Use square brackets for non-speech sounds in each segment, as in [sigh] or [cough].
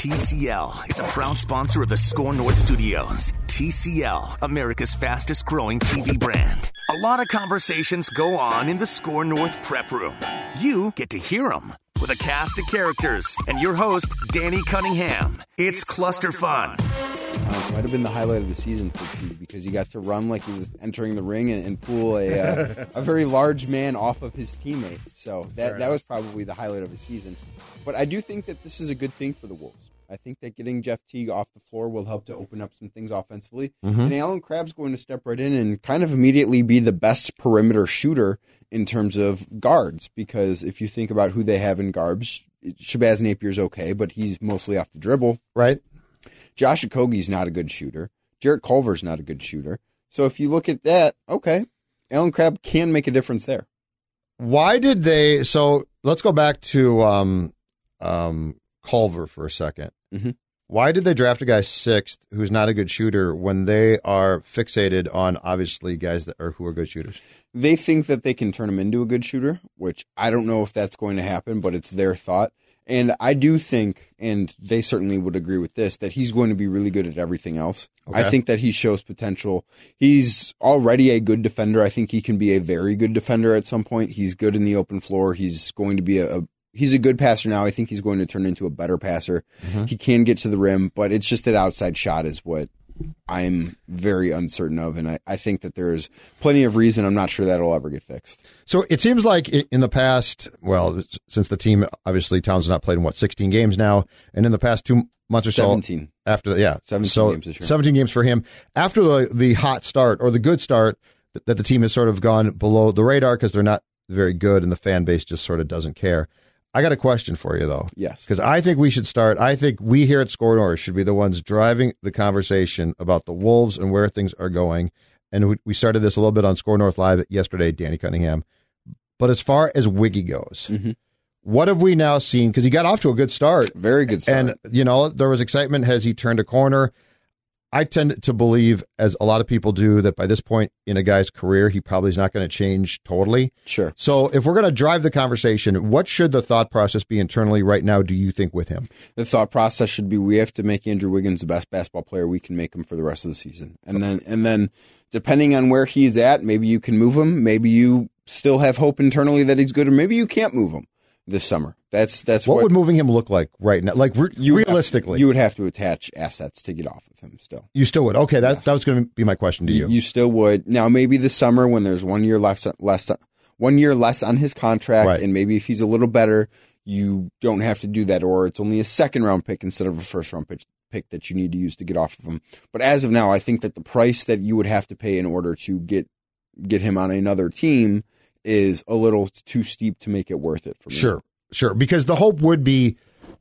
TCL is a proud sponsor of the Score North Studios. TCL, America's fastest growing TV brand. A lot of conversations go on in the Score North prep room. You get to hear them with a cast of characters and your host, Danny Cunningham. It's cluster fun. Uh, might have been the highlight of the season for T because he got to run like he was entering the ring and, and pull a uh, [laughs] a very large man off of his teammate. So that that was probably the highlight of the season. But I do think that this is a good thing for the Wolves. I think that getting Jeff Teague off the floor will help to open up some things offensively. And Allen Crabbe's going to step right in and kind of immediately be the best perimeter shooter in terms of guards. Because if you think about who they have in guards, Shabazz Napier's okay, but he's mostly off the dribble. right? Josh Okogie's not a good shooter. Jarrett Culver's not a good shooter. So if you look at that, okay, Alan Crabb can make a difference there. Why did they? So let's go back to um, um, Culver for a 2nd Mhm. Why did they draft a guy sixth who's not a good shooter when they are fixated on obviously guys that are who are good shooters? They think that they can turn him into a good shooter, which I don't know if that's going to happen, but it's their thought. And I do think, and they certainly would agree with this, that he's going to be really good at everything else. I think that he shows potential. He's already a good defender. I think he can be a very good defender at some point. He's good in the open floor. He's going to be a, a he's a good passer now. I think he's going to turn into a better passer. Mm-hmm. He can get to the rim, but it's just that outside shot is what I'm very uncertain of. And I, I think that there's plenty of reason. I'm not sure that'll ever get fixed. So it seems like in the past, well, since the team obviously Towns not played in what 16 games now, and in the past two months or so, 17. after yeah, 17 so games this year. 17 games for him after the the hot start or the good start that the team has sort of gone below the radar because they're not very good and the fan base just sort of doesn't care. I got a question for you though. Yes. Because I think we should start. I think we here at Score North should be the ones driving the conversation about the Wolves and where things are going. And we- we started this a little bit on Score North Live yesterday, Danny Cunningham. But as far as Wiggy goes, Mm-hmm. what have we now seen? Because he got off to a good start. Very good start. And, you know, there was excitement as he turned a corner. I tend to believe, as a lot of people do, that by this point in a guy's career, he probably is not going to change totally. sure. So, if we're going to drive the conversation, what should the thought process be internally right now, do you think, with him? The thought process should be we have to make Andrew Wiggins the best basketball player we can make him for the rest of the season. And then and then depending on where he's at, maybe you can move him, maybe you still have hope internally that he's good or maybe you can't move him this summer. That's that's What, what, would moving him look like right now? Like, re- you have- realistically, you you, would have to attach assets to get off of him still. You still would. Okay, that, Yes. that was going to be my question to you. You still would. Now maybe this summer when there's one year left less one year less on his contract Right. and maybe if he's a little better, you don't have to do that or it's only a second round pick instead of a first round pick pick that you need to use to get off of him. But as of now, I think that the price that you would have to pay in order to get get him on another team is a little too steep to make it worth it for me. Sure, sure. Because the hope would be,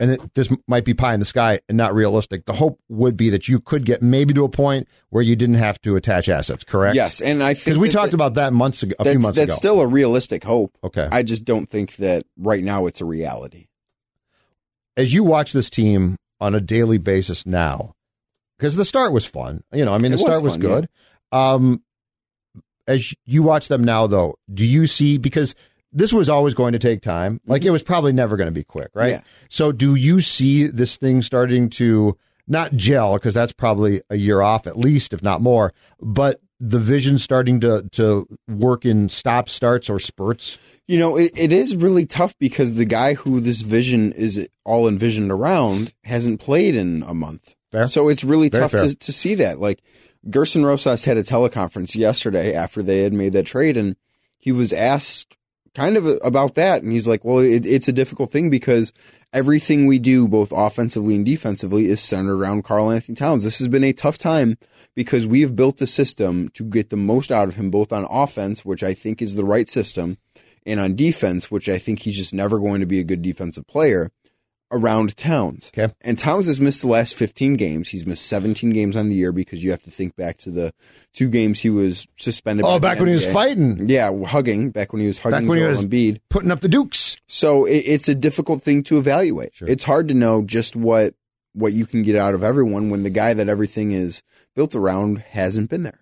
and it, this might be pie in the sky and not realistic. The hope would be that you could get maybe to a point where you didn't have to attach assets. Correct? Yes, and I think Because we that- talked about that months ago, a few months that's ago. That's still a realistic hope. okay. I just don't think that right now it's a reality. As you watch this team on a daily basis now, because the start was fun. You know, I mean, the was start was fun, good. Um, as you watch them now, though, do you see because this was always going to take time. Like mm-hmm. it was probably never going to be quick, right? Yeah. So, do you see this thing starting to not gel because that's probably a year off at least, if not more, but the vision starting to to work in stop starts or spurts? You know, it, it is really tough because the guy who this vision is all envisioned around hasn't played in a month. Fair. So it's really tough fair. to, to see that. Like Gersson Rosas had a teleconference yesterday after they had made that trade, and he was asked kind of about that. And he's like, well, it, it's a difficult thing because everything we do, both offensively and defensively, is centered around Carl Anthony Towns. This has been a tough time because we have built a system to get the most out of him, both on offense, which I think is the right system, and on defense, which I think he's just never going to be a good defensive player around Towns. Okay. And Towns has missed the last 15 games. He's missed 17 games on the year because you have to think back to the two games he was suspended. Oh, back when he was fighting, Yeah, hugging back when he was hugging Back when he Joel was- Embiid. putting up the dukes. So it, it's a difficult thing to evaluate. Sure. It's hard to know just what what you can get out of everyone when the guy that everything is built around hasn't been there.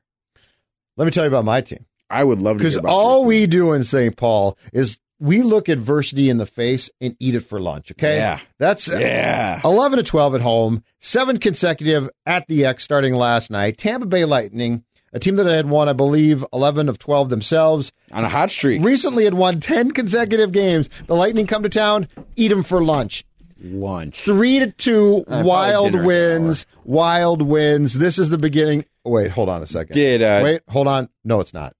Let me tell you about my team. I would love to Because all we do in St. Paul is we look adversity in the face and eat it for lunch. Okay, Yeah. that's Yeah. eleven to twelve at home, seven consecutive at the X starting last night. Tampa Bay Lightning, a team that I had won, I believe, eleven of twelve themselves, On a hot streak. recently had won ten consecutive games. The Lightning come to town, eat them for lunch. Lunch. Three to two, Uh, wild probably dinner at wins, wild wins. This is the beginning. Wait, hold on a second. Did uh, Wait, hold on. No, it's not.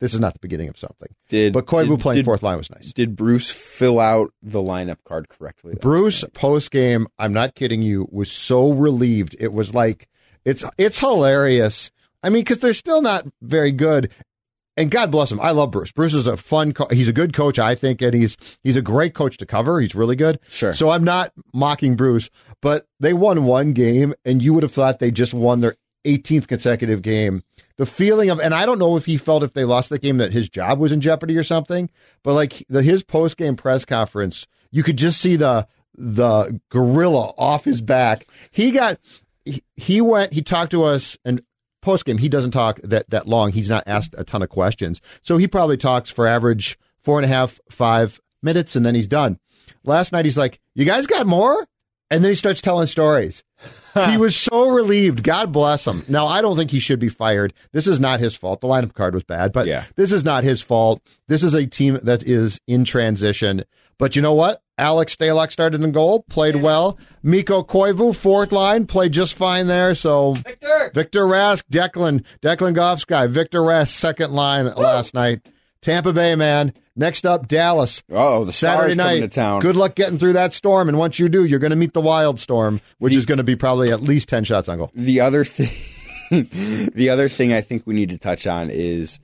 This is not the beginning of something. did But Koivu did- playing did- fourth line was nice. Did Bruce fill out the lineup card correctly? Bruce post game, I'm not kidding you, was so relieved. It was like it's it's hilarious. I mean, because they're still not very good. And God bless him. I love Bruce. Bruce is a fun. Co- he's a good coach, I think, and he's he's a great coach to cover. He's really good. Sure. So I'm not mocking Bruce, but they won one game, and you would have thought they just won their 18th consecutive game. The feeling of, and I don't know if he felt if they lost the game that his job was in jeopardy or something, but like the, his post game press conference, you could just see the the gorilla off his back. He got he, he went. He talked to us and. Post game, he doesn't talk that, that long. He's not asked a ton of questions. So he probably talks for average four and a half, five minutes, and then he's done. Last night, he's like, You guys got more? And then he starts telling stories. [laughs] he was so relieved. God bless him. Now, I don't think he should be fired. This is not his fault. The lineup card was bad, but Yeah. this is not his fault. This is a team that is in transition. But you know what? Alex Stalock started in goal, played well. Mikko Koivu, fourth line, played just fine there. So Victor. Victor Rask, Declan, Declan Goffsky, Victor Rask, second line last night. Tampa Bay, man. Next up, Dallas. Oh, the Saturday night. to town. Good luck getting through that storm. And once you do, you're going to meet the wild storm, which is going to be probably at least 10 shots on goal. The other thing, [laughs] the other thing I think we need to touch on is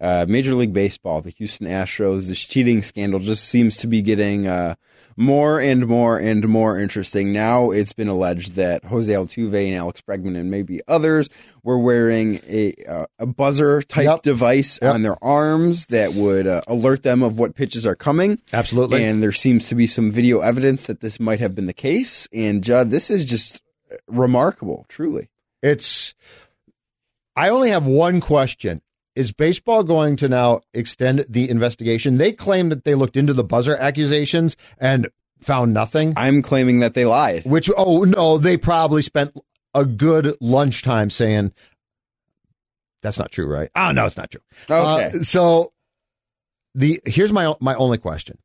uh, Major League Baseball. The Houston Astros. This cheating scandal just seems to be getting uh, more and more and more interesting. Now it's been alleged that Jose Altuve and Alex Bregman and maybe others were wearing a uh, a buzzer type Yep. device Yep. on their arms that would uh, alert them of what pitches are coming. Absolutely. And there seems to be some video evidence that this might have been the case. And Judd, this is just remarkable, truly. It's. I only have one question. Is baseball going to now extend the investigation? They claim that they looked into the buzzer accusations and found nothing. I'm claiming that they lied. Which, oh, no, they probably spent a good lunchtime saying, that's not true, right? Oh, no, it's not true. Okay. Uh, so the here's my my only question: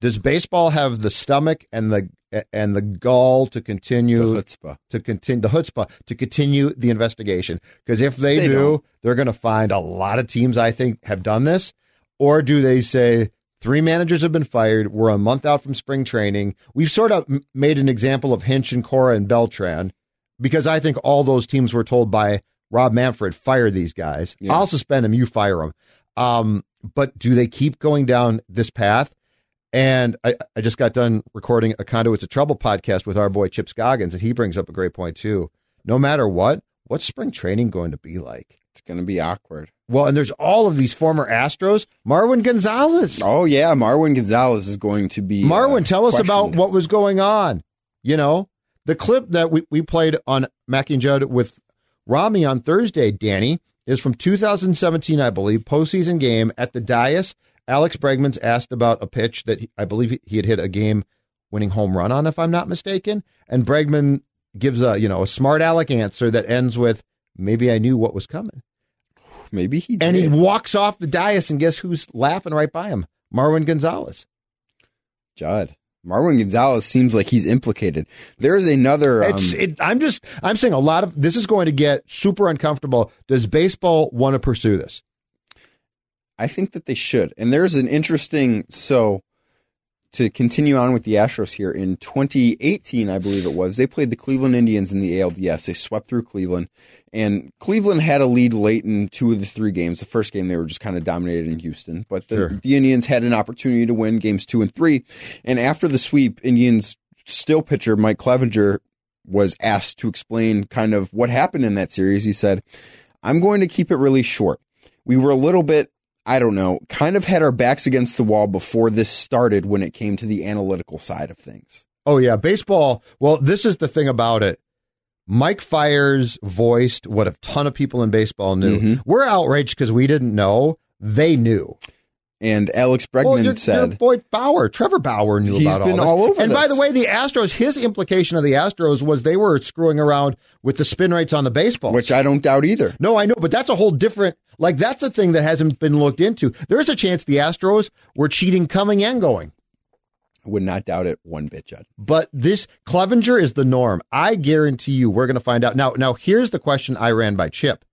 Does baseball have the stomach and the and the gall to continue The to continue the chutzpah to continue the investigation? Because if they, They do, don't. they're going to find a lot of teams. I think have done this, or do they say? Three managers have been fired. We're a month out from spring training. We've sort of made an example of Hinch and Cora and Beltran because I think all those teams were told by Rob Manfred, fire these guys. Yeah. I'll suspend them. You fire them. Um, but do they keep going down this path? And I, I just got done recording a Conduits of Trouble podcast with our boy Chip Scoggins, and he brings up a great point too. No matter what, what's spring training going to be like? It's going to be awkward. Well, and there's all of these former Astros. Marwin Gonzalez. Oh, yeah. Marwin Gonzalez is going to be. Marwin, uh, tell us about what was going on. You know, the clip that we, we played on Mackie and Judd with Rami on Thursday, Danny, is from 2017, I believe, postseason game at the Dias. Alex Bregman's asked about a pitch that he, I believe he had hit a game winning home run on, if I'm not mistaken. And Bregman gives a, you know, a smart aleck answer that ends with, maybe I knew what was coming. Maybe he And he walks off the dais, and guess who's laughing right by him? Marwin Gonzalez. Judd. Marwin Gonzalez seems like he's implicated. There's another. Um, It's, it, I'm just, I'm saying a lot of this is going to get super uncomfortable. Does baseball want to pursue this? I think that they should. And there's an interesting so to continue on with the Astros here in 2018, I believe it was. They played the Cleveland Indians in the ALDS. They swept through Cleveland, and Cleveland had a lead late in two of the three games. The first game they were just kind of dominated in Houston, but the, Sure. the Indians had an opportunity to win games two and three. And after the sweep, Indians still pitcher Mike Clevinger was asked to explain kind of what happened in that series. He said, "I'm going to keep it really short. We were a little bit." I don't know, kind of had our backs against the wall before this started when it came to the analytical side of things. Oh yeah, baseball. Well, this is the thing about it. Mike Fiers voiced what a ton of people in baseball knew. Mhm. We're outraged because we didn't know. They knew. And Alex Bregman Well, your, said, your boy Bauer, Trevor Bauer knew He's about been all, all this. over And by the way, the Astros, his implication of the Astros was they were screwing around with the spin rates on the baseball. which I don't doubt either. no, I know, but that's a whole different. Like that's a thing that hasn't been looked into. There's a chance the Astros were cheating coming and going. I would not doubt it one bit, Judd. But this Clevinger is the norm. I guarantee you, we're going to find out now. Now, here's the question I ran by Chip.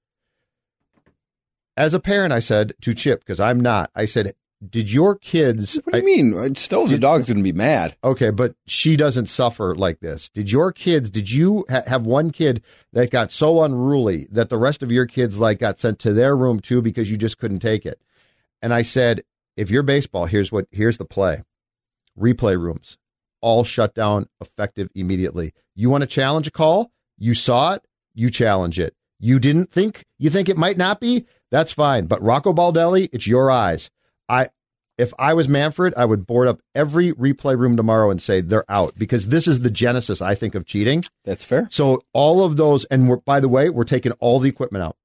As a parent, I said to Chip because I'm not. I said, "Did your kids?" What do you mean? It's Still, the dog's going to be mad. Okay, but she doesn't suffer like this. Did your kids? Did you ha- have one kid that got so unruly that the rest of your kids like got sent to their room too because you just couldn't take it? And I said, if you're baseball, here's what here's the play: replay rooms all shut down effective immediately. You want to challenge a call? You saw it, you challenge it. You didn't think you think it might not be? That's fine. But Rocco Baldelli, it's your eyes. I if I was Manfred, I would board up every replay room tomorrow and say they're out because this is the genesis, I think, of cheating. That's fair. So all of those, and we're, by the way, we're taking all the equipment out.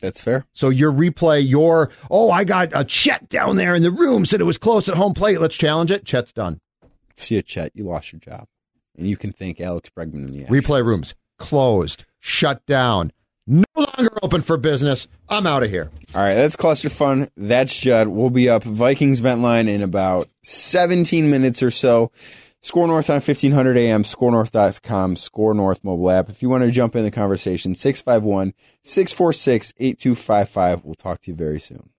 That's fair. So your replay, your oh, I got a Chet down there in the room, said it was close at home plate. Let's challenge it. Chet's done. See you, Chet. You lost your job. And you can thank Alex Bregman in the end. Replay rooms closed, shut down, longer open for business. I'm out of here. All right, that's Cluster Fun. That's Judd. We'll be up Vikings vent line in about 17 minutes or so. Score North on 1500 AM, scorenorth.com, Score North mobile app. If you want to jump in the conversation, 651 646 8255. We'll talk to you very soon.